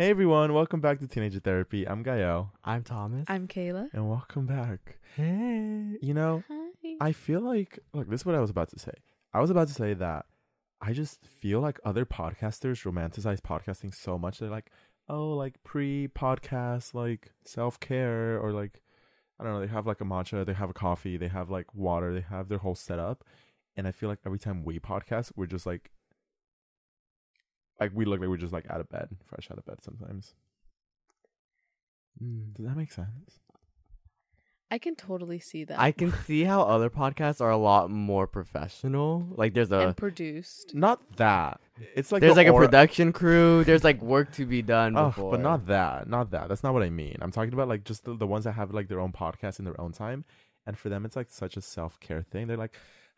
Hey everyone, welcome back to Teenager Therapy. I'm Gael, I'm Thomas. I'm Kayla. and welcome back. hey. You know, Hi. I feel like look, this is what I was about to say. I was about to say that I just feel like other podcasters romanticize podcasting so much. They're like, oh, like pre-podcast, like self-care, or like I don't know. They have like a matcha, they have a coffee, they have like water, they have their whole setup. And I feel like every time we podcast, we're just like, like we look like we're just like out of bed, fresh out of bed. Sometimes. Mm. Does that make sense? I can totally see that. I can see how other podcasts are a lot more professional. Like there's a and produced. Not that. It's like there's the like a production crew. There's like work to be done Oh, before. but not that. Not that. That's not what I mean. I'm talking about like just the, the ones that have like their own podcast in their own time. And for them, it's like such a self care thing. They're like,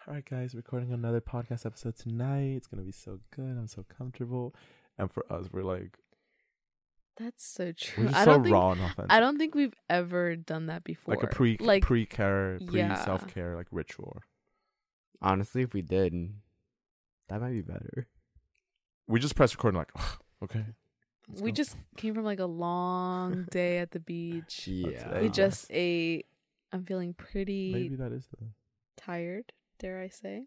all right, guys, recording another podcast episode tonight. It's going to be so good. I'm so comfortable. And for us, we're like, That's so true. we're just I so don't think raw and authentic. I don't think we've ever done that before. like a pre like pre care, pre yeah. self care like ritual. Honestly, if we did, that might be better. We just press record and like, okay. let's we go. just came from like a long day at the beach. Yeah. We just ate. I'm feeling pretty maybe that is the tired, dare I say.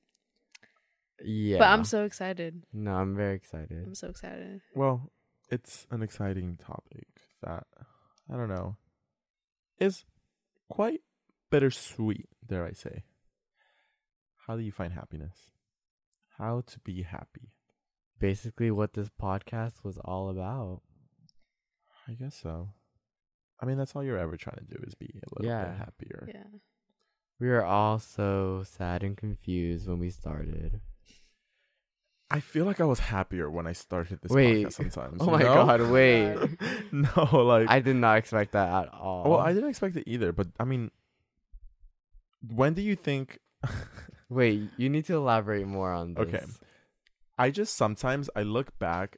Yeah. But I'm so excited. No, I'm very excited. I'm so excited. Well, it's an exciting topic that I don't know is quite bittersweet, dare I say. How do you find happiness? How to be happy? Basically, what this podcast was all about. I guess so. I mean, that's all you're ever trying to do is be a little Yeah. bit happier. Yeah. We were all so sad and confused when we started. I feel like I was happier when I started this Wait. podcast sometimes. Oh, oh my No? god, wait. no, like I did not expect that at all. well, I didn't expect it either. But I mean, when do you think? Wait, you need to elaborate more on this. Okay. I just sometimes I look back,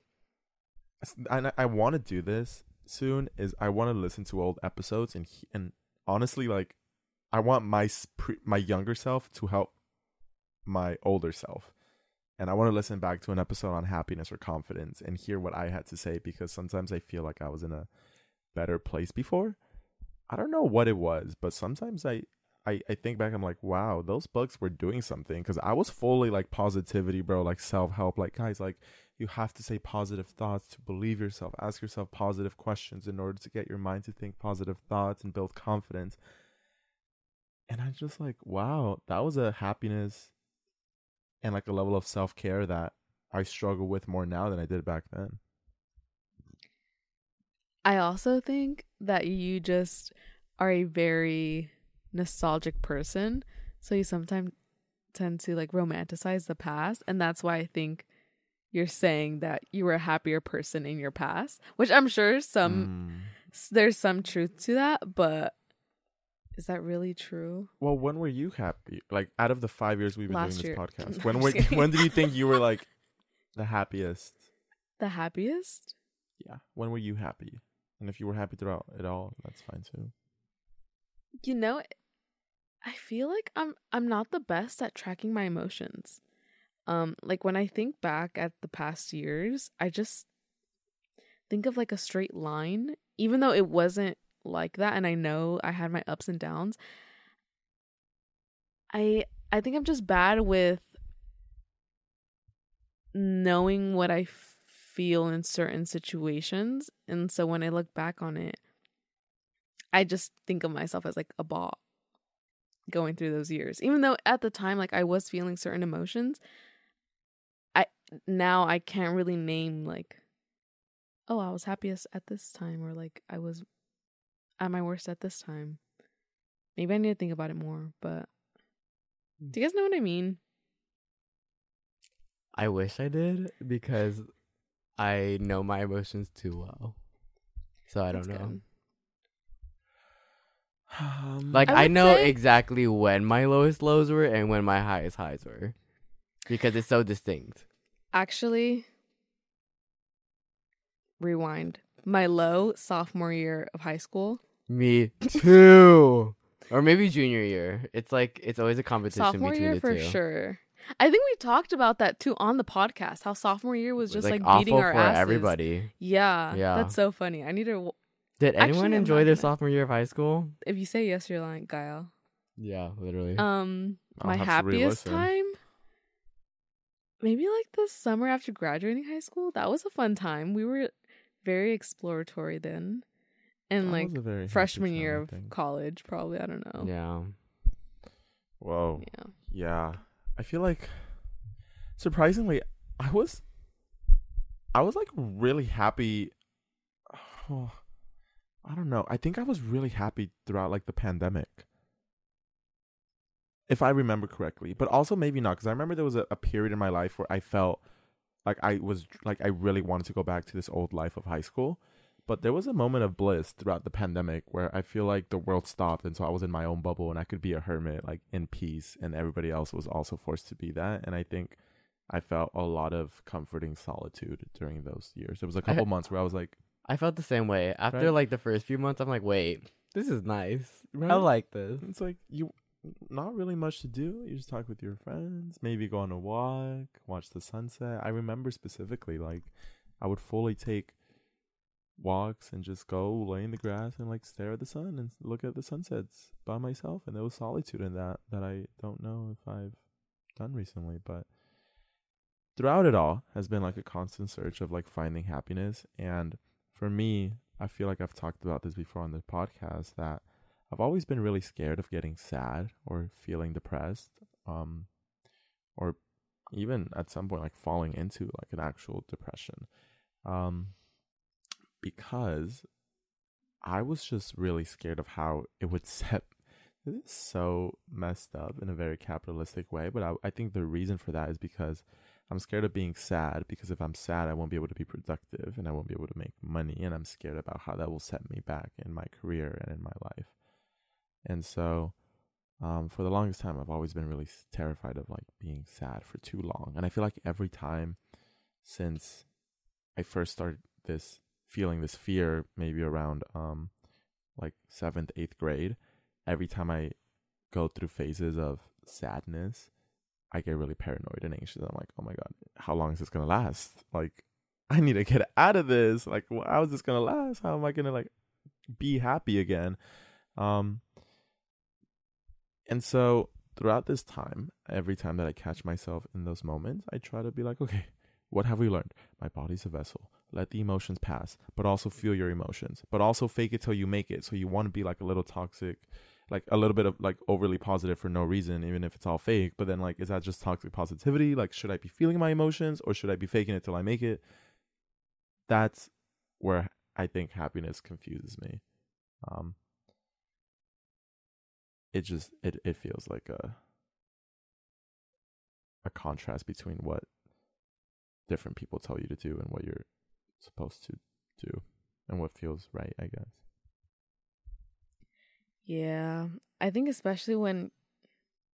and I, I want to do this soon. Is I want to listen to old episodes and and honestly, like, I want my my younger self to help my older self, and I want to listen back to an episode on happiness or confidence and hear what I had to say because sometimes I feel like I was in a better place before. I don't know what it was, but sometimes I I, I think back, I'm like, wow, those books were doing something because I was fully like positivity, bro, like self help. Like, guys, like, you have to say positive thoughts to believe yourself, ask yourself positive questions in order to get your mind to think positive thoughts and build confidence. And I'm just like, wow, that was a happiness and like a level of self care that I struggle with more now than I did back then. I also think that you just are a very nostalgic person. So you sometimes tend to like romanticize the past. And that's why I think you're saying that you were a happier person in your past, which I'm sure some Mm. there's some truth to that, but is that really true? Well, when were you happy? Like, out of the five years we've been Last doing this podcast, No, when were, when did you think you were like the happiest? The happiest? Yeah. When were you happy? And if you were happy throughout it all, that's fine too. You know, I feel like I'm I'm not the best at tracking my emotions. Um like when I think back at the past years, I just think of like a straight line even though it wasn't like that and I know I had my ups and downs. I I think I'm just bad with knowing what I feel in certain situations and so when I look back on it I just think of myself as like a ball going through those years. Even though at the time like I was feeling certain emotions, I now I can't really name like oh, I was happiest at this time or like I was at my worst at this time. Maybe I need to think about it more, but do you guys know what I mean? I wish I did because I know my emotions too well. So I don't know. Um, Like I I, know say- exactly when my lowest lows were and when my highest highs were. Because it's so distinct. Actually, rewind. My low sophomore year of high school. Me too. or maybe junior year. It's like it's always a competition Sophomore between year the for two. sure. I think we talked about that too on the podcast. How sophomore year was just like, awful beating our asses. everybody. Yeah, Yeah. that's so funny. I need to. Did anyone I'm enjoy their gonna- sophomore year of high school? If you say yes, you're lying, Gael. Yeah, literally. Um, I'll my happiest time, maybe like the summer after graduating high school. That was a fun time. We were very exploratory then, and That like freshman year of think. college, probably. I don't know. yeah. Whoa. Yeah. Yeah. I feel like surprisingly I was I was like really happy oh, I don't know. I think I was really happy throughout like the pandemic. If I remember correctly, but also maybe not cuz I remember there was a, a period in my life where I felt like I was like I really wanted to go back to this old life of high school. But there was a moment of bliss throughout the pandemic where I feel like the world stopped and so I was in my own bubble and I could be a hermit like in peace and everybody else was also forced to be that and I think I felt a lot of comforting solitude during those years. There was a couple months where I was like, I felt the same way. After Right. like the first few months, I'm like, wait, this is nice. I like this. it's like you not really much to do. You just talk with your friends, maybe go on a walk, watch the sunset. I remember specifically like I would fully take walks and just go lay in the grass and like stare at the sun and look at the sunsets by myself. And there was solitude in that that I don't know if I've done recently. But throughout it all has been like a constant search of like finding happiness. And for me I feel like I've talked about this before on the podcast that I've always been really scared of getting sad or feeling depressed um or even at some point like falling into like an actual depression. Um because I was just really scared of how it would set. This is so messed up in a very capitalistic way, but I, I think the reason for that is because I'm scared of being sad. Because if I'm sad, I won't be able to be productive and I won't be able to make money, and I'm scared about how that will set me back in my career and in my life. And so, um, for the longest time, I've always been really terrified of like being sad for too long, and I feel like every time since I first started this feeling this fear maybe around um like seventh eighth grade every time i go through phases of sadness i get really paranoid and anxious. I'm like oh my god how long is this gonna last? Like i need to get out of this. Like how is this gonna last? How am i gonna like be happy again? Um and so throughout this time every time that i catch myself in those moments i try to be like okay what have we learned? My body's a vessel. Let the emotions pass but also feel your emotions. But also fake it till you make it. So you want to be like a little toxic like a little bit of like overly positive for no reason even if it's all fake. But then like is that just toxic positivity? Like should i be feeling my emotions or should i be faking it till i make it? That's where i think happiness confuses me. Um it just it, it feels like a a contrast between what different people tell you to do and what you're supposed to do and what feels right, I guess. Yeah. I think especially when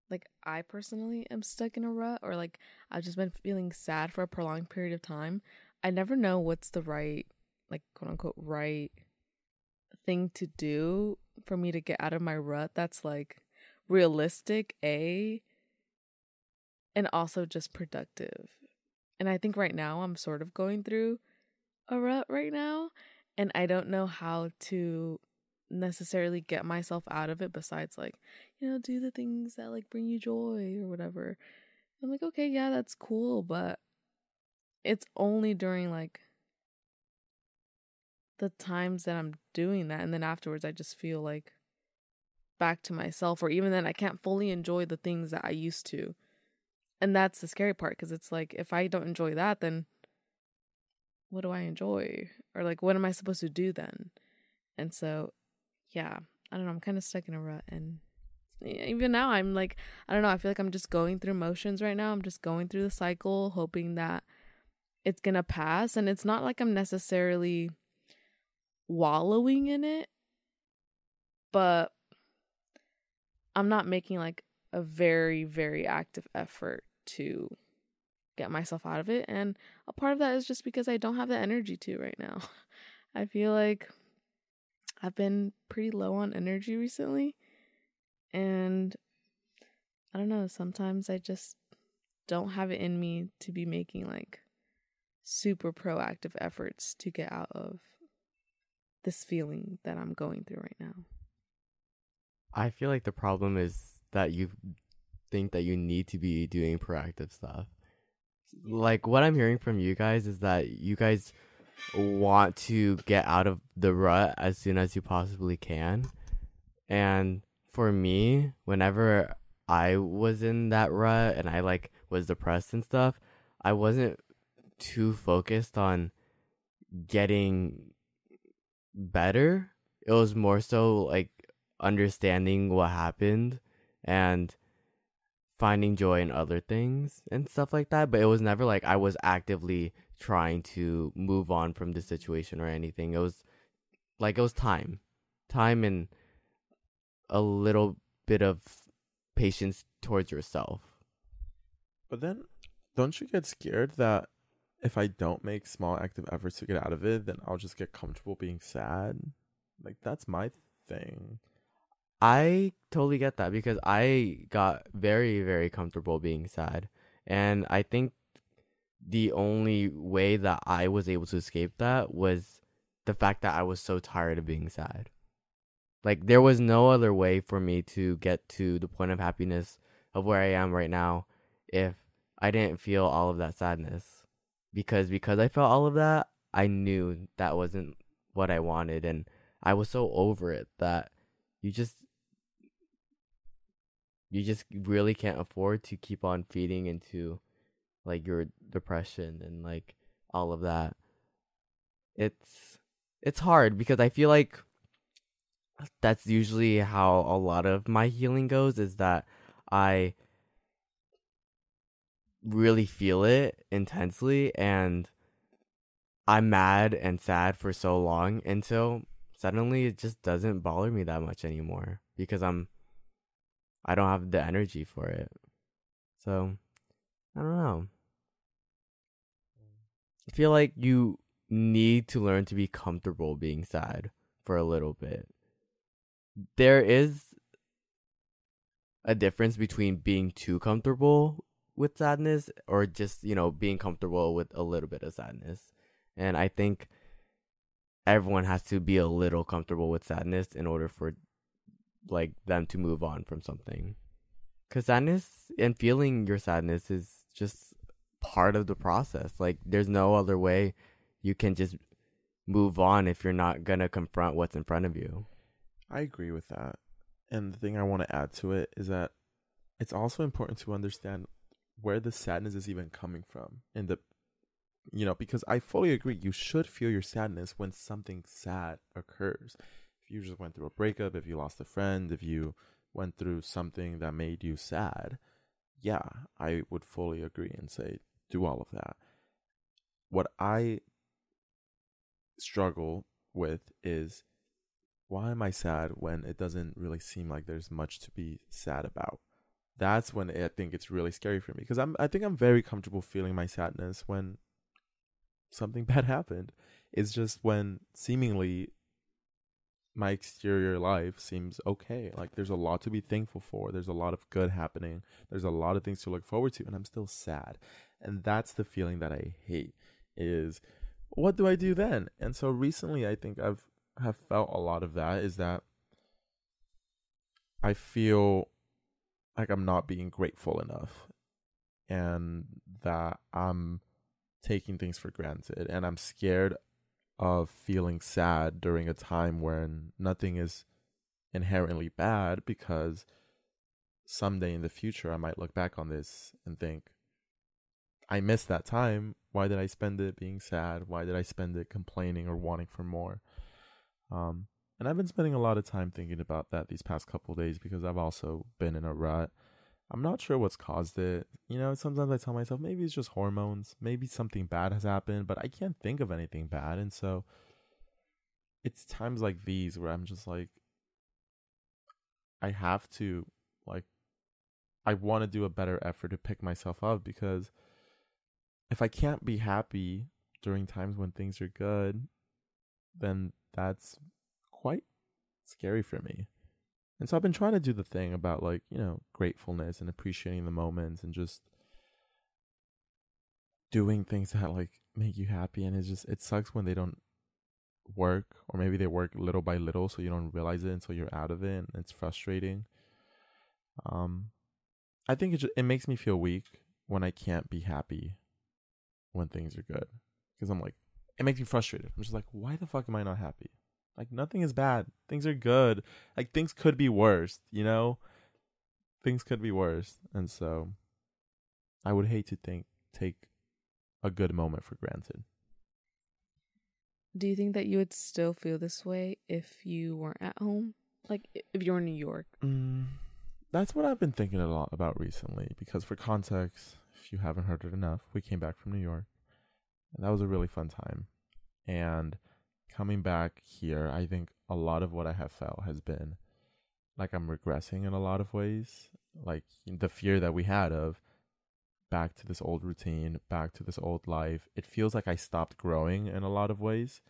like I personally am stuck in a rut or like I've just been feeling sad for a prolonged period of time, I never know what's the right like quote unquote right thing to do for me to get out of my rut that's like realistic, A and also just productive. And I think right now I'm sort of going through a rut right now and I don't know how to necessarily get myself out of it besides like you know do the things that like bring you joy or whatever. I'm like okay yeah that's cool but it's only during like the times that i'm doing that and then afterwards i just feel like back to myself or even then i can't fully enjoy the things that i used to and that's the scary part because it's like if i don't enjoy that then what do i enjoy or like what am i supposed to do then and so yeah, I don't know. I'm kind of stuck in a rut, and even now, I'm like, I don't know. I feel like I'm just going through motions right now. I'm just going through the cycle, hoping that it's gonna pass. And it's not like I'm necessarily wallowing in it, but I'm not making like a very, very active effort to get myself out of it. And a part of that is just because I don't have the energy to right now. I feel like I've been pretty low on energy recently. And I don't know, sometimes I just don't have it in me to be making like super proactive efforts to get out of this feeling that I'm going through right now. I feel like the problem is that you think that you need to be doing proactive stuff. Like what I'm hearing from you guys is that you guys want to get out of the rut as soon as you possibly can. And for me, whenever I was in that rut and I like was depressed and stuff, I wasn't too focused on getting better. It was more so like understanding what happened and finding joy in other things and stuff like that. But it was never like I was actively trying to move on from the situation or anything. It was like it was time, time and a little bit of patience towards yourself. But then, don't you get scared that if I don't make small active efforts to get out of it, then I'll just get comfortable being sad? Like, that's my thing. I totally get that because I got very, very comfortable being sad. And I think the only way that I was able to escape that was the fact that I was so tired of being sad. Like, there was no other way for me to get to the point of happiness of where I am right now if I didn't feel all of that sadness. Because because I felt all of that, I knew that wasn't what I wanted and I was so over it that you just you just really can't afford to keep on feeding into like your depression and like all of that. It's it's hard because I feel like that's usually how a lot of my healing goes is that I really feel it intensely and I'm mad and sad for so long until suddenly it just doesn't bother me that much anymore because I'm I don't have the energy for it. So I don't know. I feel like you need to learn to be comfortable being sad for a little bit. There is a difference between being too comfortable with sadness or just, you know, being comfortable with a little bit of sadness. And I think everyone has to be a little comfortable with sadness in order for like them to move on from something. Cuz sadness and feeling your sadness is just part of the process. Like there's no other way you can just move on if you're not to confront what's in front of you. I agree with that. And the thing I want to add to it is that it's also important to understand where the sadness is even coming from and the you know because i fully agree you should feel your sadness when something sad occurs if you just went through a breakup if you lost a friend if you went through something that made you sad yeah i would fully agree and say do all of that what i struggle with is why am i sad when it doesn't really seem like there's much to be sad about that's when I think it's really scary for me because I'm I think I'm very comfortable feeling my sadness when something bad happened. It's just when seemingly my exterior life seems okay. Like there's a lot to be thankful for. There's a lot of good happening. There's a lot of things to look forward to and I'm still sad. And that's the feeling that I hate is what do I do then? And so recently I think I've have felt a lot of that is that I feel like I'm not being grateful enough and that I'm taking things for granted and I'm scared of feeling sad during a time when nothing is inherently bad because someday in the future I might look back on this and think I missed that time. Why did I spend it being sad? Why did I spend it complaining or wanting for more? Um, and I've been spending a lot of time thinking about that these past couple days because I've also been in a rut. I'm not sure what's caused it. You know, sometimes I tell myself maybe it's just hormones, maybe something bad has happened, but I can't think of anything bad. And so it's times like these where I'm just like, I have to, like, I want to do a better effort to pick myself up because if I can't be happy during times when things are good, then that's quite scary for me. And so I've been trying to do the thing about like, you know, gratefulness and appreciating the moments and just doing things that like make you happy. And it's just it sucks when they don't work or maybe they work little by little so you don't realize it until you're out of it and it's frustrating. Um i think it just, it makes me feel weak when i can't be happy when things are good because i'm like it makes me frustrated. I'm just like why the fuck am i not happy like nothing is bad things are good like things could be worse you know things could be worse and so i would hate to think take a good moment for granted Do you think that you would still feel this way if you weren't at home? Like if you're in New York? Mm, that's what I've been thinking a lot about recently. Because for context, if you haven't heard it enough, we came back from New York, and that was a really fun time. And coming back here, I think a lot of what I have felt has been like I'm regressing in a lot of ways. Like the fear that we had of back to this old routine, back to this old life. It feels like I stopped growing in a lot of ways.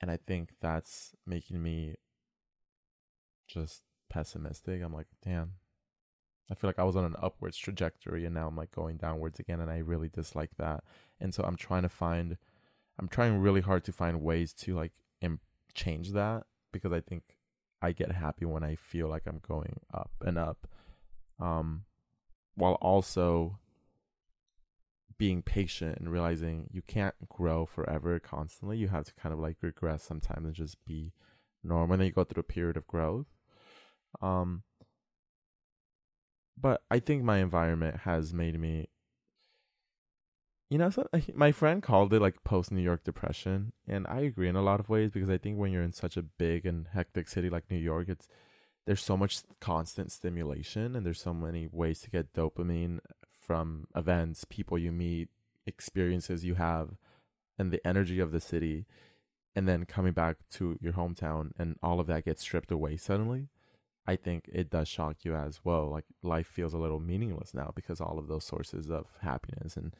And I think that's making me just pessimistic. I'm like, damn. I feel like I was on an upwards trajectory and now I'm like going downwards again and I really dislike that. And so I'm trying to find I'm trying really hard to find ways to like Im- change that because I think I get happy when I feel like I'm going up and up. Um while also being patient and realizing you can't grow forever constantly. You have to kind of like regress sometimes and just be normal and then you go through a period of growth. Um but I think my environment has made me you know, so, my friend called it like post New York depression, and I agree in a lot of ways because I think when you're in such a big and hectic city like New York, it's there's so much constant stimulation and there's so many ways to get dopamine from events, people you meet, experiences you have, and the energy of the city, and then coming back to your hometown and all of that gets stripped away suddenly. I think it does shock you as well. Like life feels a little meaningless now because all of those sources of happiness and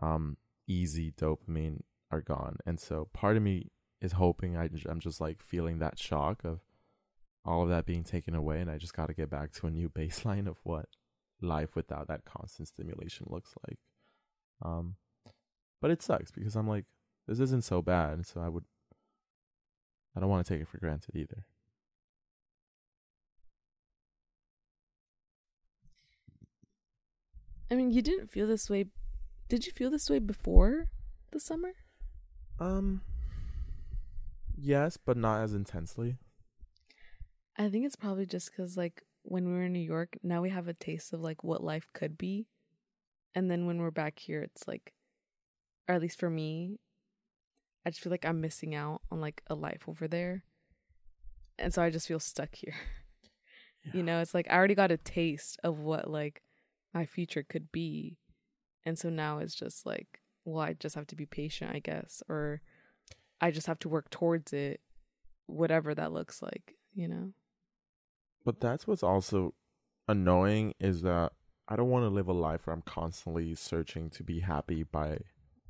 um, easy dopamine are gone. And so part of me is hoping I, I'm just like feeling that shock of all of that being taken away. And I just got to get back to a new baseline of what life without that constant stimulation looks like. Um, but it sucks because I'm like, this isn't so bad. So I would, I don't want to take it for granted either. I mean, you didn't feel this way. Did you feel this way before the summer? Um, yes, but not as intensely. I think it's probably just because, like, when we were in New York, now we have a taste of like what life could be, and then when we're back here, it's like, or at least for me, I just feel like I'm missing out on like a life over there, and so I just feel stuck here. You know, it's like I already got a taste of what like my future could be, and so now it's just like, well, I just have to be patient, I guess, or I just have to work towards it, whatever that looks like. You know. But that's what's also annoying is that I don't want to live a life where I'm constantly searching to be happy by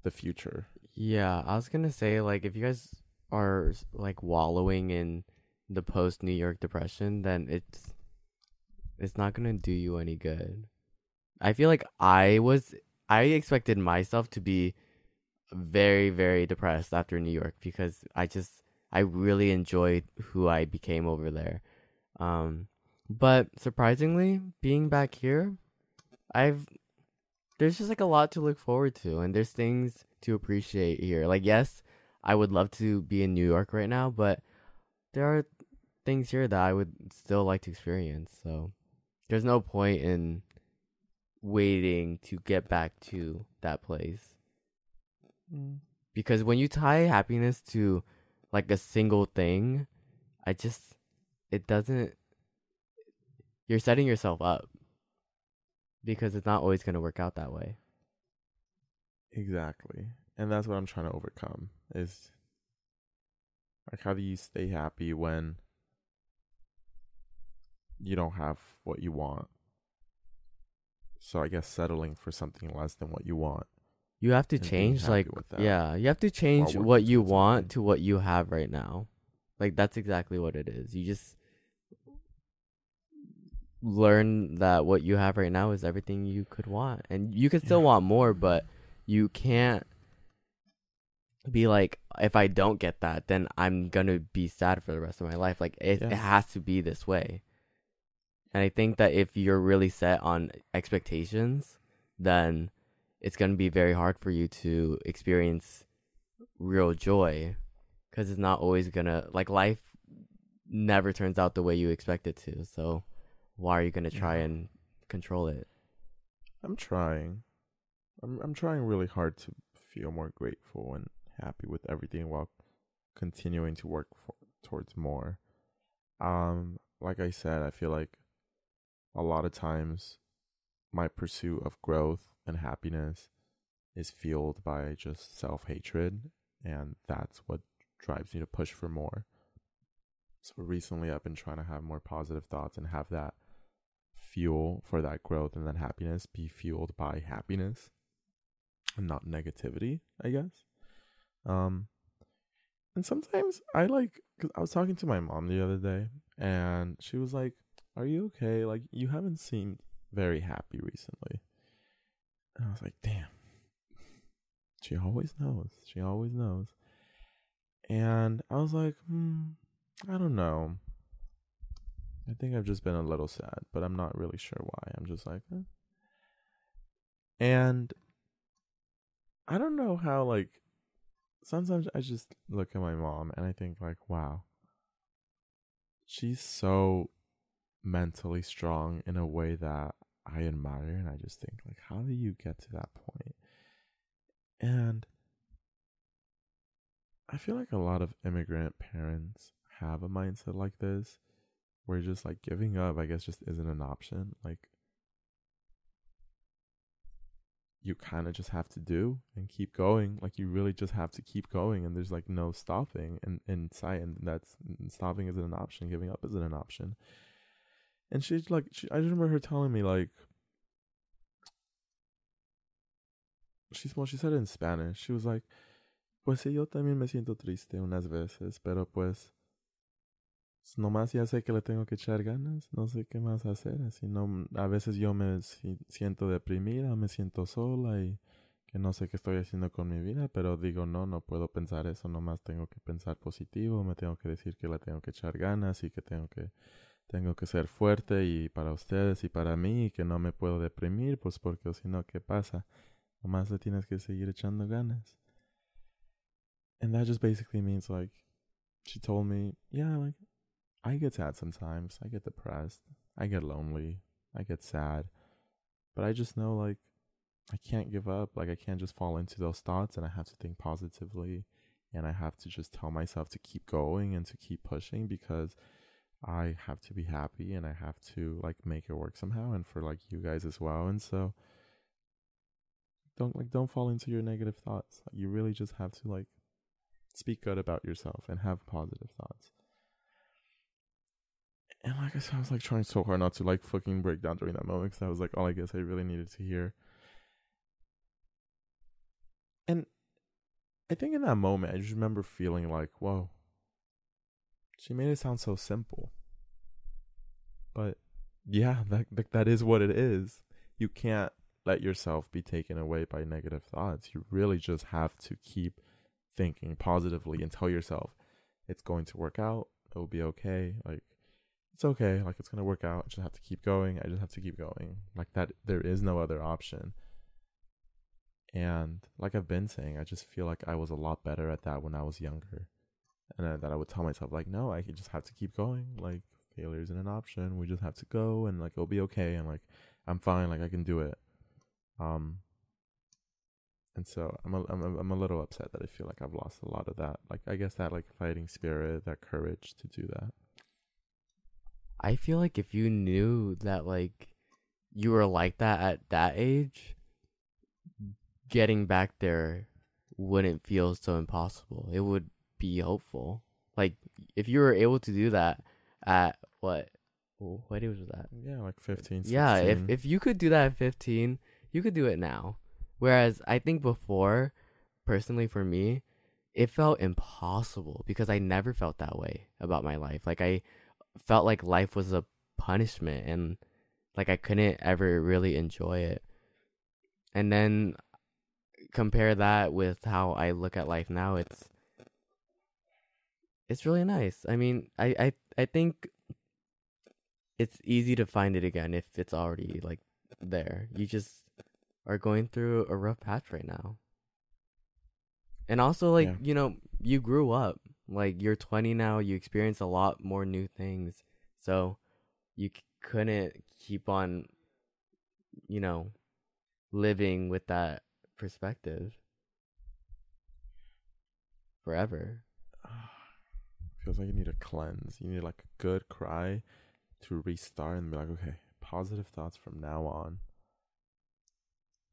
the future. Yeah, I was gonna say like if you guys are like wallowing in the post New York depression, then it's it's not gonna do you any good. I feel like I was I expected myself to be very very depressed after New York because I just I really enjoyed who I became over there. Um but surprisingly, being back here, I've there's just like a lot to look forward to and there's things to appreciate here. Like yes, I would love to be in New York right now, but there are things here that I would still like to experience. So there's no point in waiting to get back to that place. Mm. Because when you tie happiness to like a single thing, I just it doesn't you're setting yourself up because it's not always going to work out that way. Exactly. And that's what I'm trying to overcome is like how do you stay happy when you don't have what you want? So I guess settling for something less than what you want. You have to change like yeah, you have to change what you want to what you have right now. Like that's exactly what it is. You just learn that what you have right now is everything you could want. And you could still Yeah. want more, but you can't be like if I don't get that, then I'm gonna be sad for the rest of my life. Like it, Yeah. it has to be this way. And I think that if you're really set on expectations, then it's gonna be very hard for you to experience real joy, because it's not always gonna like life never turns out the way you expect it to. So why are you gonna try and control it? I'm trying. I'm I'm trying really hard to feel more grateful and happy with everything while continuing to work for, towards more. Um, like I said, I feel like a lot of times my pursuit of growth and happiness is fueled by just self hatred, and that's what drives me to push for more. So recently, I've been trying to have more positive thoughts and have that fuel for that growth and that happiness be fueled by happiness and not negativity, I guess. Um, and sometimes I like, cause I was talking to my mom the other day and she was like, Are you okay? Like, you haven't seemed very happy recently. And I was like, Damn. She always knows. She always knows. And I was like, Hmm, I don't know. I think I've just been a little sad, but I'm not really sure why. I'm just like, eh. and I don't know how. Like, sometimes I just look at my mom and I think, like, wow, she's so mentally strong in a way that I admire, and I just think, like, how do you get to that point? And I feel like a lot of immigrant parents have a mindset like this where just like giving up i guess just isn't an option. Like you kind of just have to do and keep going. Like you really just have to keep going and there's like no stopping in, in sight and that's stopping isn't an option giving up isn't an option and she's like she, i remember her telling me like she's well she said it in spanish. She was like pues sí yo también me siento triste unas veces pero pues nomás ya sé que le tengo que echar ganas, no sé qué más hacer, así no, a veces yo me si- siento deprimida, me siento sola y que no sé qué estoy haciendo con mi vida, pero digo, no, no puedo pensar eso, nomás tengo que pensar positivo, me tengo que decir que le tengo que echar ganas y que tengo que tengo que ser fuerte y para ustedes y para mí y que no me puedo deprimir, pues porque si no, ¿qué pasa? Nomás le tienes que seguir echando ganas. And that just basically means like she told me, yeah, like I get sad sometimes. I get depressed. I get lonely. I get sad. But I just know like I can't give up. Like I can't just fall into those thoughts and I have to think positively and I have to just tell myself to keep going and to keep pushing because I have to be happy and I have to like make it work somehow and for like you guys as well. And so don't like don't fall into your negative thoughts. You really just have to like speak good about yourself and have positive thoughts. And like I said, I was like trying so hard not to like fucking break down during that moment because that was like all I guess I really needed to hear. And I think in that moment, I just remember feeling like, whoa, she made it sound so simple. But yeah, that that, is what it is. You can't let yourself be taken away by negative thoughts. You really just have to keep thinking positively and tell yourself it's going to work out. It will be okay. Like it's okay. Like it's gonna work out. I just have to keep going. I just have to keep going. Like that. There is no other option. And like I've been saying, I just feel like I was a lot better at that when I was younger, and I, that I would tell myself like, no, I just have to keep going. Like failure isn't an option. We just have to go, and like it'll be okay. And like I'm fine. Like I can do it. Um. And so I'm a, I'm a, I'm a little upset that I feel like I've lost a lot of that. Like I guess that like fighting spirit, that courage to do that. I feel like if you knew that like you were like that at that age, getting back there wouldn't feel so impossible. It would be hopeful. Like if you were able to do that at what what age was that? Yeah, like 15, 16. Yeah, if if you could do that at 15, you could do it now. Whereas I think before, personally for me, it felt impossible because I never felt that way about my life. Like I felt like life was a punishment and like I couldn't ever really enjoy it. And then compare that with how I look at life now, it's it's really nice. I mean, I I I think it's easy to find it again if it's already like there. You just are going through a rough patch right now. And also like, Yeah. you know, you grew up. Like you're 20 now, you experience a lot more new things. So you c- couldn't keep on you know living with that perspective forever. Feels like you need a cleanse. You need like a good cry to restart and be like, okay, positive thoughts from now on.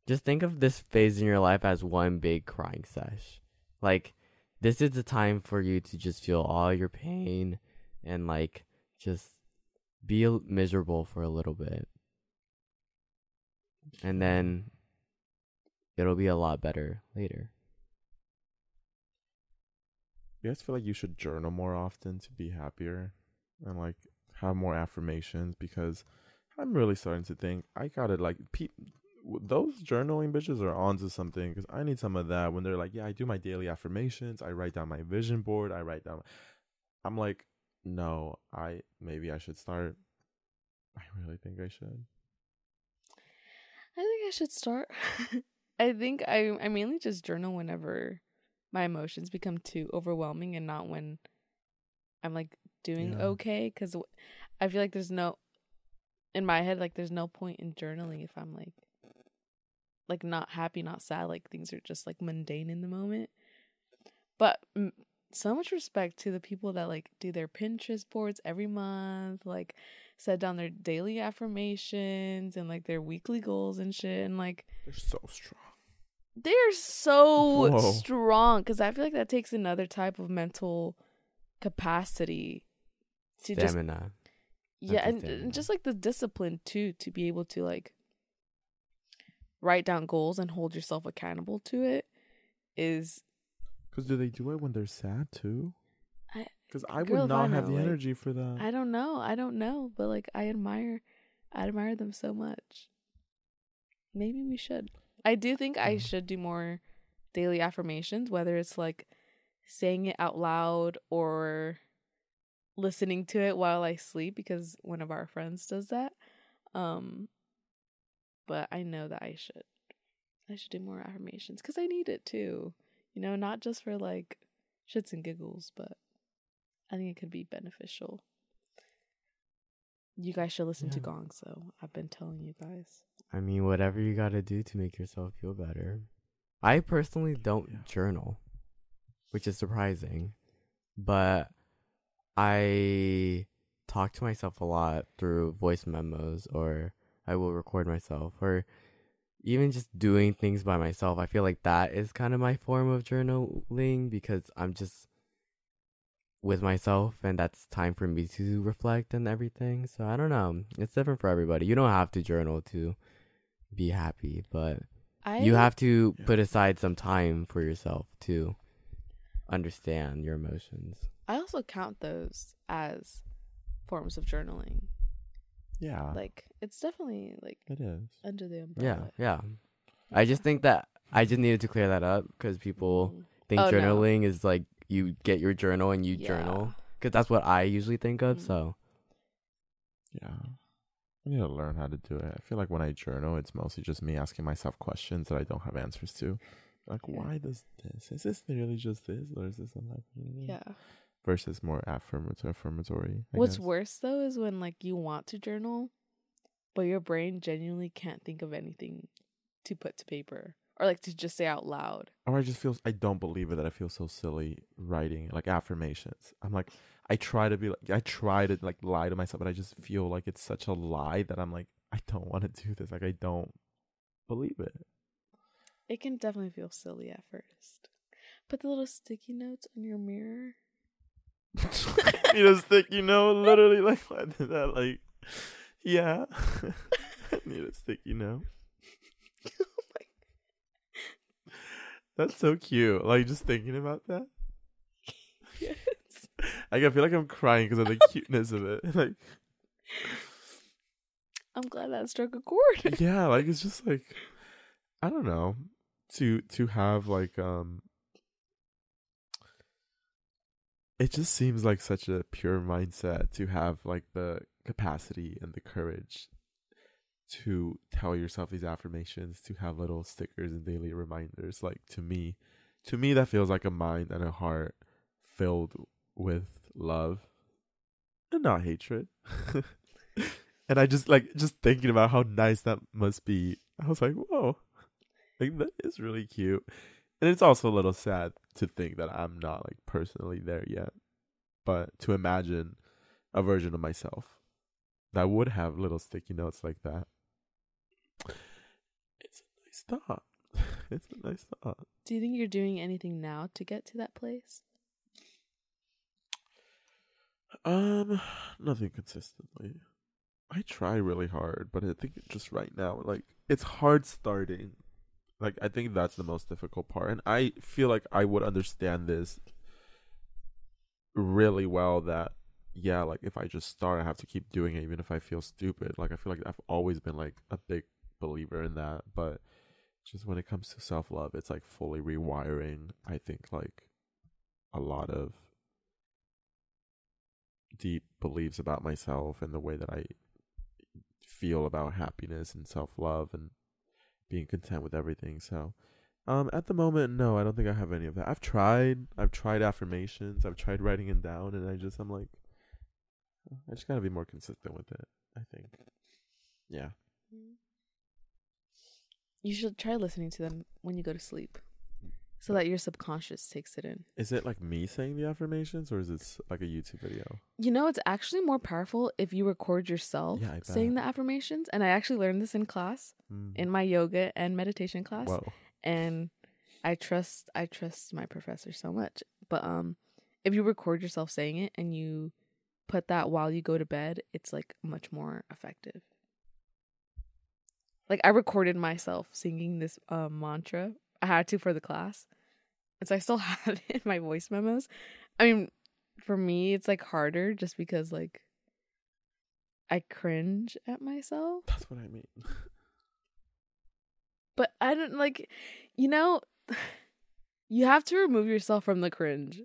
Just think of this phase in your life as one big crying sesh. Like this is the time for you to just feel all your pain and like just be miserable for a little bit. And then it'll be a lot better later. You guys feel like you should journal more often to be happier and like have more affirmations because I'm really starting to think I gotta like pe- those journaling bitches are onto something because I need some of that when they're like, yeah, I do my daily affirmations, I write down my vision board, I write down. I'm like, no, I maybe I should start. I really think I should. I think I should start. I think I I mainly just journal whenever my emotions become too overwhelming and not when I'm like doing Yeah. okay cuz I feel like there's no in my head like there's no point in journaling if I'm like like not happy, not sad, like things are just like mundane in the moment. But mm, so much respect to the people that like do their Pinterest boards every month, like set down their daily affirmations and like their weekly goals and shit and like They're so strong. They're so Whoa. strong because I feel like that takes another type of mental capacity to just Stamina. yeah, and, and just like the discipline too to be able to like write down goals and hold yourself accountable to it is Because do they do it when they're sad too? I- Because I girl, would I not have the like, energy for that. I don't know, I don't know, but like I admire I admire them so much. Maybe we should. I do think I should do more daily affirmations, whether it's like saying it out loud or listening to it while I sleep because one of our friends does that. Um but I know that I should I should do more affirmations cuz I need it too. You know, not just for like shits and giggles, but I think it could be beneficial. You guys should listen to Yeah. Gong, so I've been telling you guys. I mean, whatever you gotta do to make yourself feel better. I personally don't Yeah. journal, which is surprising, but I talk to myself a lot through voice memos, or I will record myself, or even just doing things by myself. I feel like that is kind of my form of journaling because I'm just with myself and that's time for me to reflect and everything. So I don't know. It's different for everybody. You don't have to journal to be happy, but I you have to put aside some time for yourself to understand your emotions. I also count those as forms of journaling. yeah, Like it's definitely like it is. under the umbrella. yeah. Yeah. I just think that I just needed to clear that up because people Mm. think Oh, no. journaling is like you get your journal and you Yeah. journal because that's what I usually think of. Mm. So Yeah. I need to learn how to do it. I feel like when I journal, it's mostly just me asking myself questions that I don't have answers to. Like, Yeah. why does this? Is this really just this, or is this something? Yeah. Versus more affirmatory. affirmatory I What's guess. worse though is when like you want to journal, but your brain genuinely can't think of anything to put to paper or like to just say out loud. Or I just feel I don't believe it that I feel so silly writing like affirmations. I'm like I try to be like I try to like lie to myself, but I just feel like it's such a lie that I'm like I don't want to do this. Like I don't believe it. It can definitely feel silly at first. Put the little sticky notes on your mirror. need a sticky note, literally like that like yeah. need a sticky note. oh my That's so cute. Like just thinking about that. yes. Like I feel like I'm crying because of the cuteness of it. Like I'm glad that struck a chord. yeah, like it's just like I don't know. to to have like um it just seems like such a pure mindset to have like the capacity and the courage to tell yourself these affirmations to have little stickers and daily reminders. Like to me to me that feels like a mind and a heart filled with love and not hatred. And i just like just thinking about how nice that must be i was like whoa. Like that is really cute. And it's also a little sad to think that i'm not like personally there yet. But to imagine a version of myself that would have little sticky notes like that nice thought it's a nice thought Do you think you're doing anything now to get to that place? Um, nothing consistently. I try really hard, but I think just right now, like it's hard starting. Like I think that's the most difficult part, and I feel like I would understand this really well. That yeah, like if I just start, I have to keep doing it, even if I feel stupid. Like I feel like I've always been like a big believer in that, but just when it comes to self love, it's like fully rewiring. I think like a lot of deep beliefs about myself and the way that I feel about happiness and self love and being content with everything. So, um, at the moment, no, I don't think I have any of that. I've tried, I've tried affirmations, I've tried writing them down, and I just, I'm like, I just gotta be more consistent with it. I think, yeah. You should try listening to them when you go to sleep, so that your subconscious takes it in. Is it like me saying the affirmations, or is it like a YouTube video? You know, it's actually more powerful if you record yourself Yeah, saying the affirmations. And I actually learned this in class, Mm. in my yoga and meditation class. Whoa. and I trust I trust my professor so much. But um if you record yourself saying it and you put that while you go to bed, it's like much more effective. Like I recorded myself singing this uh, mantra. I had to for the class. And so I still have it in my voice memos. I mean, for me it's like harder just because like I cringe at myself. That's what I mean. But I don't like, you know, you have to remove yourself from the cringe.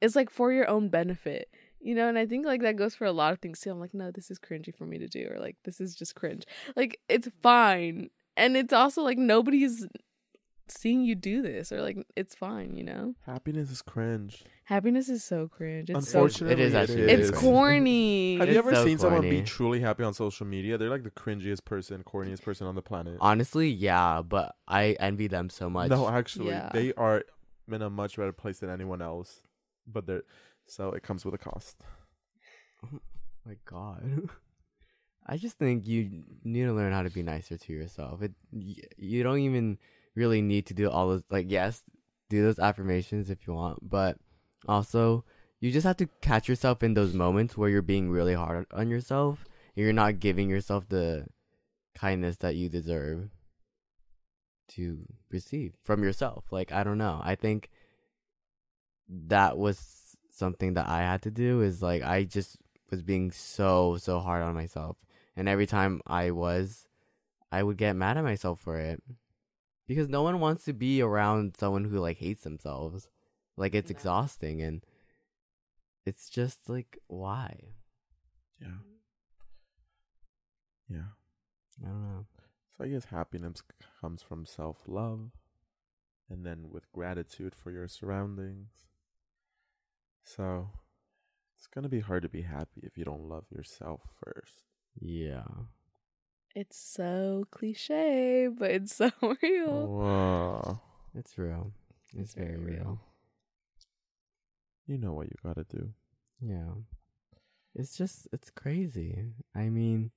It's like for your own benefit, you know. And I think like that goes for a lot of things too. I'm like, no, this is cringy for me to do, or like this is just cringe. Like it's fine, and it's also like nobody's seeing you do this, or like it's fine, you know. Happiness is cringe. Happiness is so cringe. It's so Unfortunately, It is actually it's It is. corny. Have you ever so seen someone be truly happy on social media? They're like the cringiest person, corniest person on the planet. Honestly, yeah, but I envy them so much. No, actually, Yeah. they are in a much better place than anyone else. But they're so it comes with a cost. my god. I just think you need to learn how to be nicer to yourself. It you don't even really need to do all those like yes, do those affirmations if you want, but also you just have to catch yourself in those moments where you're being really hard on yourself and you're not giving yourself the kindness that you deserve to receive from yourself. Like I don't know. I think that was something that I had to do is like I just was being so so hard on myself and every time I was I would get mad at myself for it because no one wants to be around someone who like hates themselves like it's No. exhausting and it's just like why Yeah. Yeah. I don't know So I guess happiness comes from self love and then with gratitude for your surroundings. So it's gonna be hard to be happy if you don't love yourself first. yeah It's so cliche, but it's so real. Whoa. it's real it's, It's very, very real. real. You know what you gotta do. Yeah. It's just it's crazy. I mean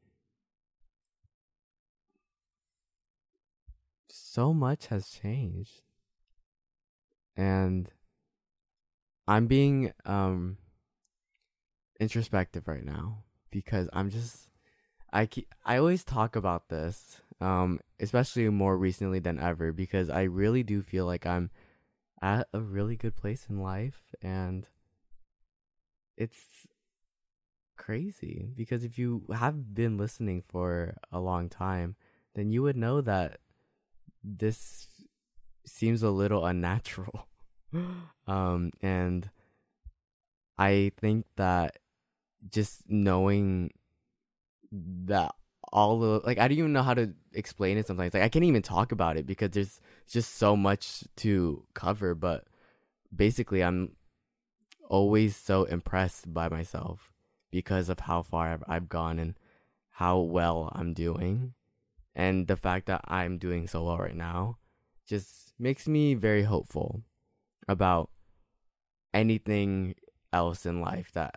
so much has changed. And I'm being um introspective right now because I'm just I keep, I always talk about this um especially more recently than ever because I really do feel like I'm at a really good place in life and it's crazy because if you have been listening for a long time, then you would know that this seems a little unnatural. um, and I think that just knowing that all the like I don't even know how to explain it sometimes. Like I can't even talk about it because there's just so much to cover, but basically I'm always so impressed by myself because of how far I've, I've gone and how well I'm doing. And the fact that I'm doing so well right now just makes me very hopeful about anything else in life that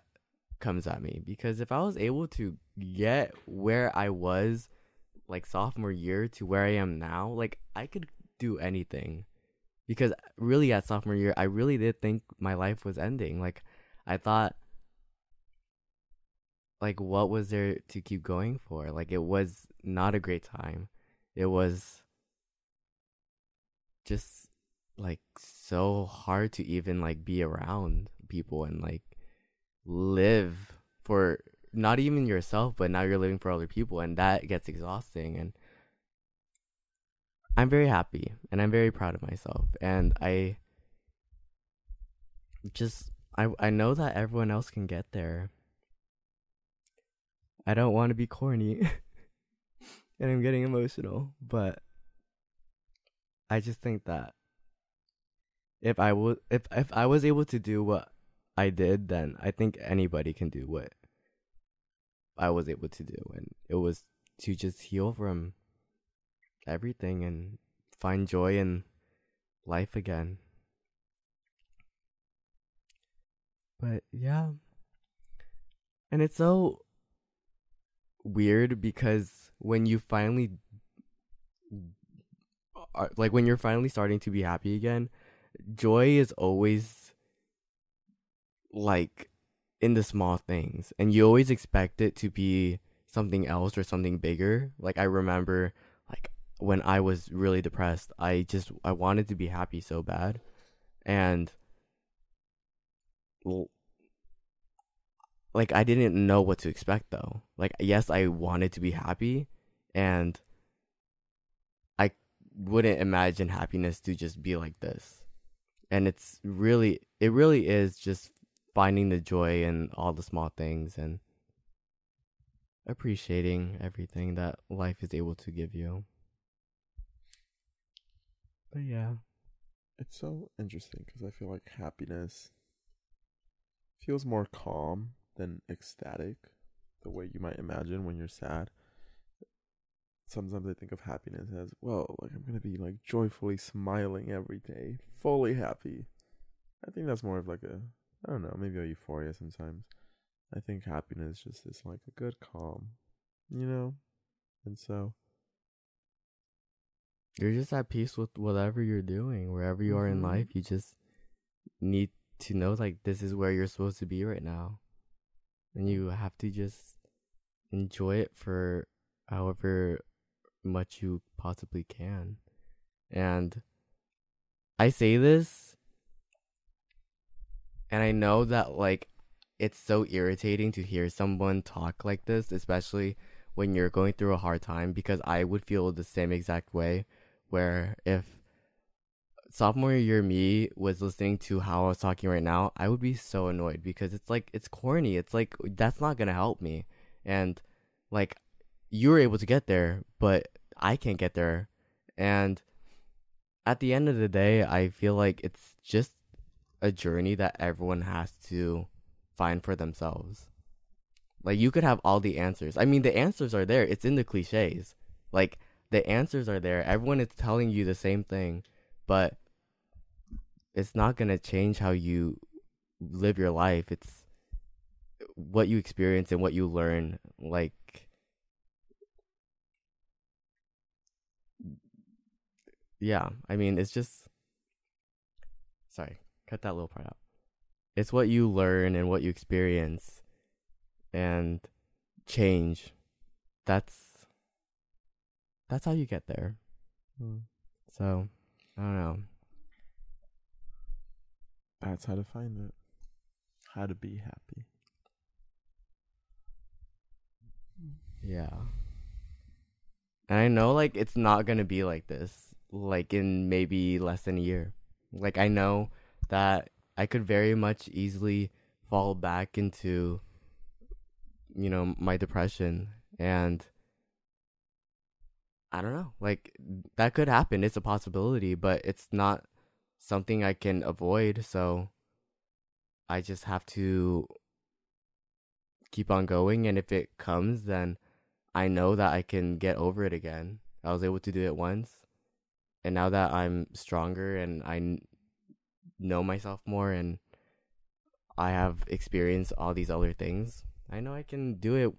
comes at me. Because if I was able to get where I was like sophomore year to where I am now, like I could do anything. Because really at sophomore year, I really did think my life was ending. Like I thought like what was there to keep going for? Like it was not a great time. It was just like so hard to even like be around people and like live for not even yourself, but now you're living for other people and that gets exhausting and I'm very happy and I'm very proud of myself and I just I I know that everyone else can get there. I don't want to be corny and I'm getting emotional, but I just think that if I would if if I was able to do what I did, then I think anybody can do what I was able to do and it was to just heal from everything and find joy in life again. But yeah. And it's so weird because when you finally are, like when you're finally starting to be happy again, joy is always like in the small things and you always expect it to be something else or something bigger. Like I remember like when I was really depressed, I just I wanted to be happy so bad. And like I didn't know what to expect though. Like yes, I wanted to be happy and I wouldn't imagine happiness to just be like this. And it's really it really is just finding the joy in all the small things and appreciating everything that life is able to give you. But yeah. It's so interesting because I feel like happiness feels more calm than ecstatic, the way you might imagine when you're sad. Sometimes I think of happiness as, well, like I'm gonna be like joyfully smiling every day, fully happy. I think that's more of like a, I don't know, maybe a euphoria sometimes. I think happiness just is like a good calm, you know? And so. You're just at peace with whatever you're doing, wherever you are in Mhm. life. You just need to know, like, this is where you're supposed to be right now. And you have to just enjoy it for however much you possibly can. And I say this, and I know that, like, it's so irritating to hear someone talk like this, especially when you're going through a hard time, because I would feel the same exact way. Where if sophomore year me was listening to how I was talking right now, I would be so annoyed because it's like it's corny. It's like that's not gonna help me. And like you were able to get there, but I can't get there. And at the end of the day, I feel like it's just a journey that everyone has to find for themselves. Like you could have all the answers. I mean, the answers are there. It's in the cliches. Like the answers are there. Everyone is telling you the same thing, but it's not going to change how you live your life. It's what you experience and what you learn. Like, yeah, I mean, it's just. Sorry, cut that little part out. It's what you learn and what you experience and change. That's that's how you get there. Hmm. So, I don't know. That's how to find it. How to be happy. Yeah. And I know like it's not going to be like this like in maybe less than a year. Like I know that I could very much easily fall back into you know my depression and I don't know. Like that could happen. It's a possibility, but it's not something I can avoid, so I just have to keep on going and if it comes then I know that I can get over it again. I was able to do it once. And now that I'm stronger and I know myself more and I have experienced all these other things, I know I can do it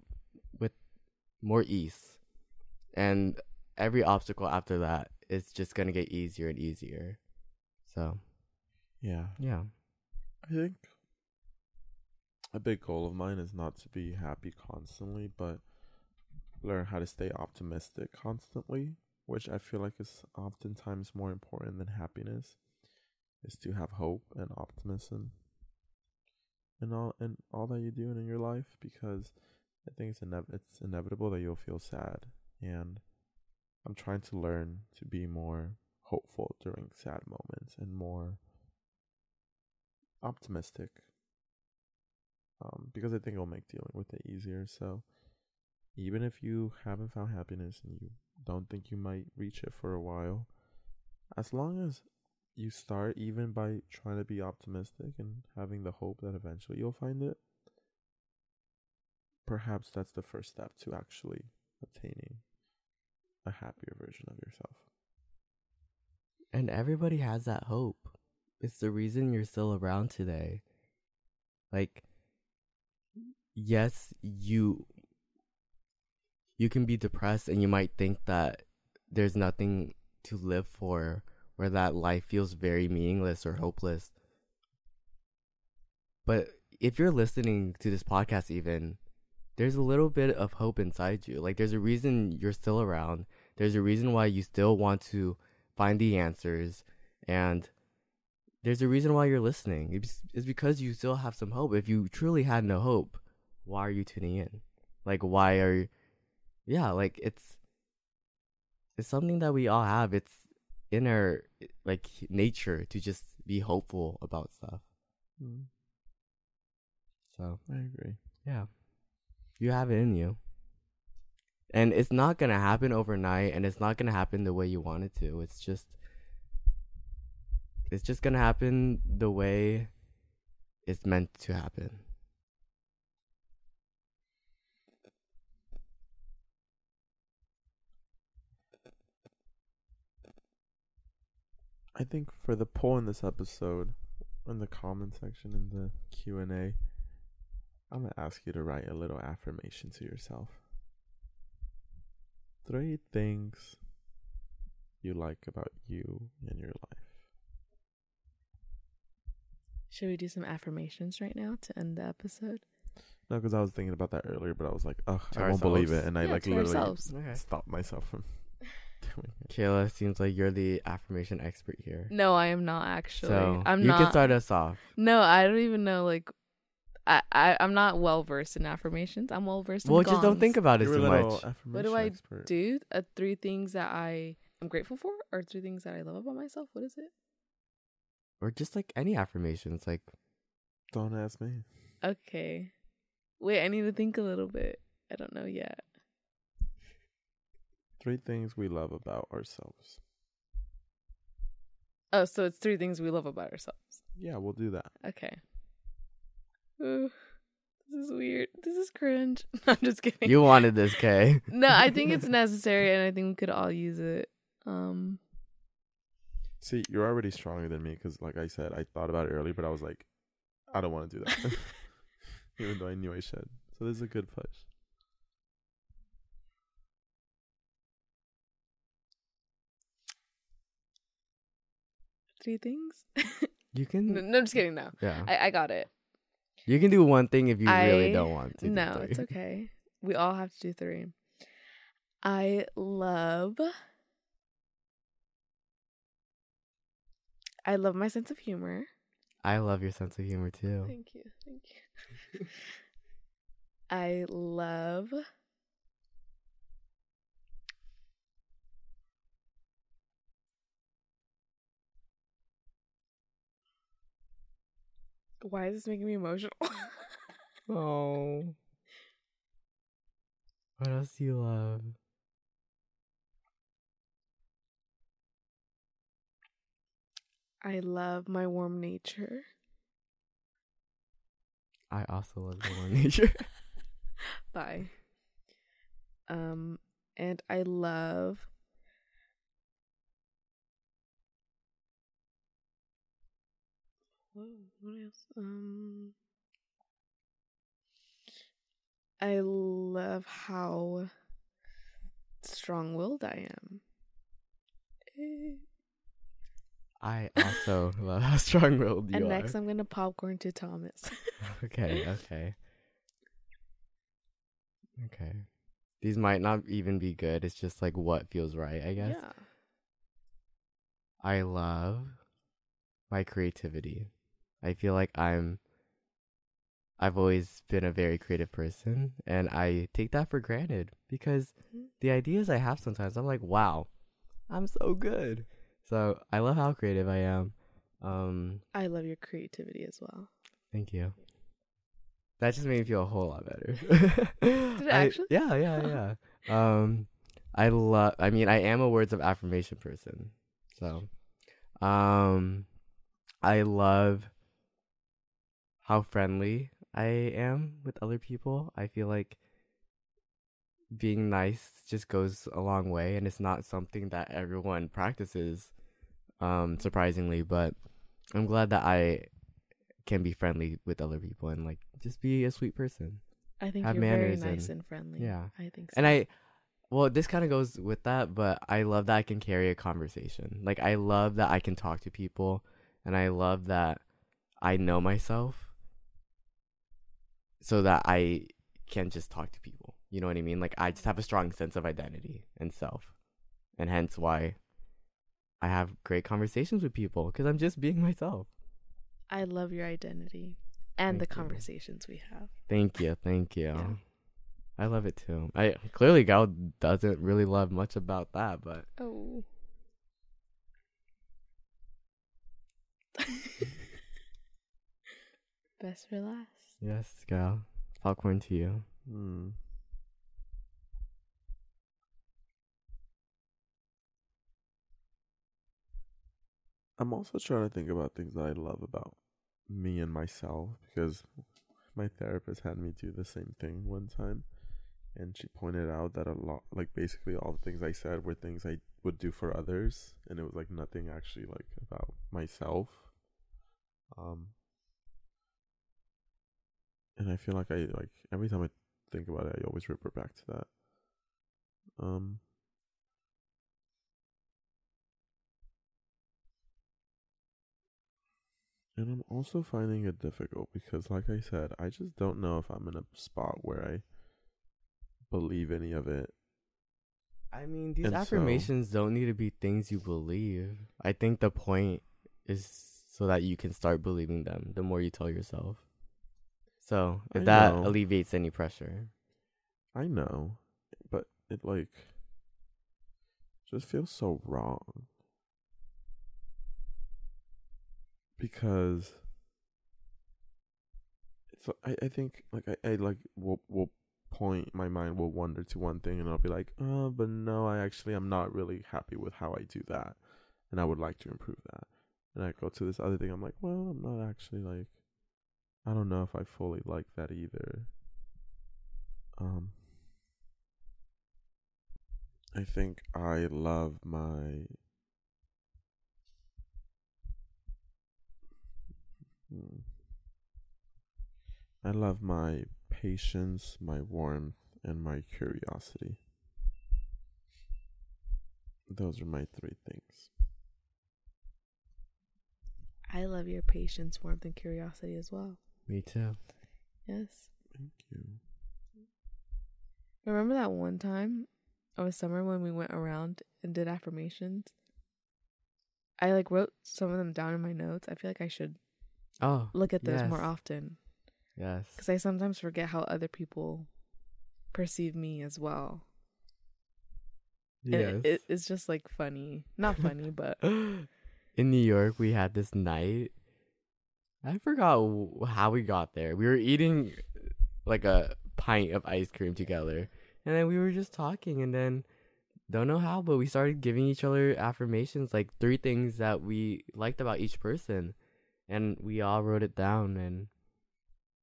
with more ease. And every obstacle after that is just going to get easier and easier. So, Yeah. yeah. I think a big goal of mine is not to be happy constantly, but learn how to stay optimistic constantly, which I feel like is oftentimes more important than happiness, is to have hope and optimism in all in all that you do in your life because I think it's inev- it's inevitable that you'll feel sad and I'm trying to learn to be more hopeful during sad moments and more optimistic um, because I think it'll make dealing with it easier. So even if you haven't found happiness and you don't think you might reach it for a while, as long as you start even by trying to be optimistic and having the hope that eventually you'll find it, perhaps that's the first step to actually obtaining a happier version of yourself. And everybody has that hope. It's the reason you're still around today. Like yes, you you can be depressed and you might think that there's nothing to live for or that life feels very meaningless or hopeless. But if you're listening to this podcast even there's a little bit of hope inside you. Like there's a reason you're still around. There's a reason why you still want to find the answers and there's a reason why you're listening. It's, it's because you still have some hope. If you truly had no hope, why are you tuning in? Like why are you Yeah, like it's it's something that we all have. It's in our like nature to just be hopeful about stuff. Mm, So, I agree. yeah. You have it in you. And it's not going to happen overnight and it's not going to happen the way you want it to. It's just it's just going to happen the way it's meant to happen. I think for the poll in this episode, in the comment section in the Q and A, I'm gonna ask you to write a little affirmation to yourself. Three things you like about you and your life. Should we do some affirmations right now to end the episode? No, because I was thinking about that earlier, but I was like, ugh, To I won't believe it, ourselves? and I Yeah, like literally ourselves. Stopped myself from doing it. Kayla seems like you're the affirmation expert here. No, I am not actually. so, I'm you not. can start us off. No, I don't even know. Like, I, I I'm not well versed in affirmations. I'm well versed. Well, in just don't think about it You're too little much. What do I expert. do. Uh, three things that I am grateful for, or three things that I love about myself. What is it? Or just like any affirmations like Don't ask me. Okay. Wait, I need to think a little bit. I don't know yet. Three things we love about ourselves. Oh, so it's three things we love about ourselves. Yeah, we'll do that. Okay. Ooh, this is weird. This is cringe. I'm just kidding. you wanted this, Kay. no, I think it's necessary, and I think we could all use it. Um, See, you're already stronger than me because, like I said, I thought about it earlier, but I was like, I don't want to do that, even though I knew I should. So this is a good push. Three things. You can no, I'm just kidding. No, yeah. I, I got it. You can do one thing if you really don't want to. No, it's okay. We all have to do three. I love. I love my sense of humor. I love your sense of humor too. Thank you. Thank you. I love. Why is this making me emotional? Oh. What else do you love? I love my warm nature. I also love the warm nature. Bye. Um, and I love. Whoa, what else? Um, I love how strong-willed I am. Eh. I also love how strong willed you and are. next, I'm gonna popcorn to Thomas. okay, okay. Okay. These might not even be good. It's just like what feels right, I guess. Yeah. I love my creativity. I feel like I'm I've always been a very creative person and I take that for granted because Mhm. the ideas I have sometimes I'm like, wow, I'm so good. So I love how creative I am. Um, I love your creativity as well. thank you. That just made me feel a whole lot better. Did it I- actually? Yeah, yeah, yeah. um, I love. I mean, I am a words of affirmation person. So, um, I love how friendly I am with other people. I feel like being nice just goes a long way, and it's not something that everyone practices. Um, surprisingly, but I'm glad that I can be friendly with other people and like just be a sweet person. I think Have you're very nice and- and, friendly. yeah. I think so. And I, well, this kind of goes with that, but I love that I can carry a conversation. Like, I love that I can talk to people, and I love that I know myself so that I can just talk to people. You know what I mean? Like, I just have a strong sense of identity and self, and hence why I have great conversations with people because I'm just being myself. I love your identity and the Thank you. conversations we have. Thank you, thank you. Yeah. I love it too. I clearly Gael doesn't really love much about that, but Oh. Best for last. Yes, Gael, popcorn to you. Hmm. I'm also trying to think about things that I love about me and myself because my therapist had me do the same thing one time and she pointed out that a lot like basically all the things I said were things I would do for others and it was like nothing actually like about myself um and I feel like I like every time I think about it I always revert back to that um And I'm also finding it difficult because, like I said, I just don't know if I'm in a spot where I believe any of it. I mean, these And so- affirmations don't need to be things you believe. I think the point is so that you can start believing them the more you tell yourself. So, if I that know. alleviates any pressure. I know, but it like just feels so wrong because it's I I think like I, I like will will point my mind will wander to one thing and I'll be like oh but no I actually I'm not really happy with how I do that and I would like to improve that and I go to this other thing I'm like well I'm not actually like I don't know if I fully like that either um I think I love my. I love my patience, my warmth, and my curiosity. Those are my three things. I love your patience, warmth, and curiosity as well. Me too. Yes. Thank you. Remember that one time over summer when we went around and did affirmations? I like wrote some of them down in my notes. I feel like I should Oh, look at those more often yes. because I sometimes forget how other people perceive me as well. Yes. it, it, it's just like funny, not funny, but in New York, we had this night I forgot how we got there. We were eating like a pint of ice cream together, and then we were just talking, and then don't know how, but we started giving each other affirmations, like three things that we liked about each person, and we all wrote it down, and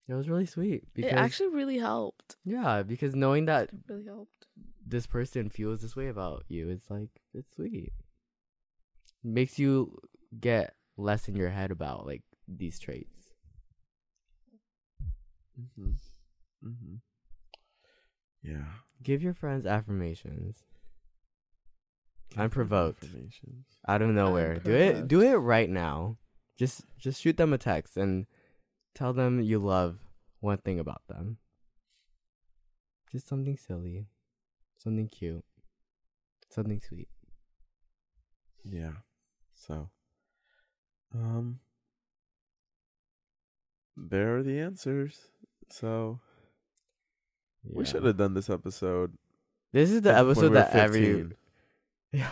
it was really sweet. Because it actually really helped. yeah, because knowing that It really helped. this person feels this way about you, it's like it's sweet. Makes you get less in your head about like these traits. Mm-hmm. Mm-hmm. Yeah. Give your friends affirmations. Unprovoked. Affirmations. out of nowhere. Do it do it right now. Just just shoot them a text and tell them you love one thing about them. Just something silly. Something cute. Something sweet. Yeah. So, um, there are the answers. So we should have done this episode. This is the when we episode were that every Yeah.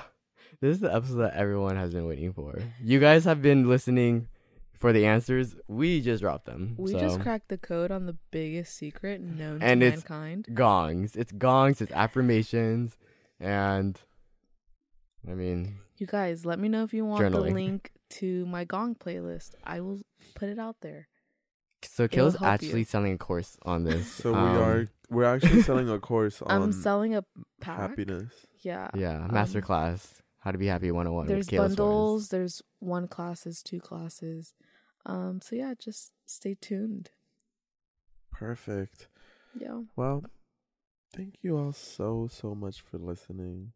This is the episode that everyone has been waiting for. You guys have been listening for the answers. We just dropped them. We so. just cracked the code on the biggest secret known And to it's- mankind. gongs. It's gongs, it's affirmations, and I mean You guys, let me know if you want the link to my Gong playlist. I will put it out there. So Kayla's help actually you. selling a course on this. So we Um, are we're actually selling a course on I'm selling a pack. happiness. Yeah. Yeah, um, masterclass. How to be happy 101 There's with Kayla bundles. Suarez. There's one classes, two classes. Um. So yeah, just stay tuned. Perfect. Yeah. Well, thank you all so so much for listening.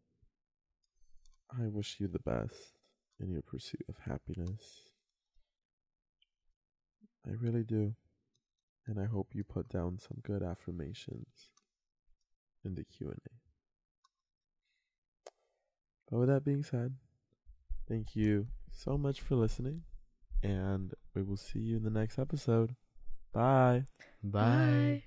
I wish you the best in your pursuit of happiness. I really do. And I hope you put down some good affirmations in the Q&A. But with that being said, thank you so much for listening and we will see you in the next episode. Bye. Bye. Bye.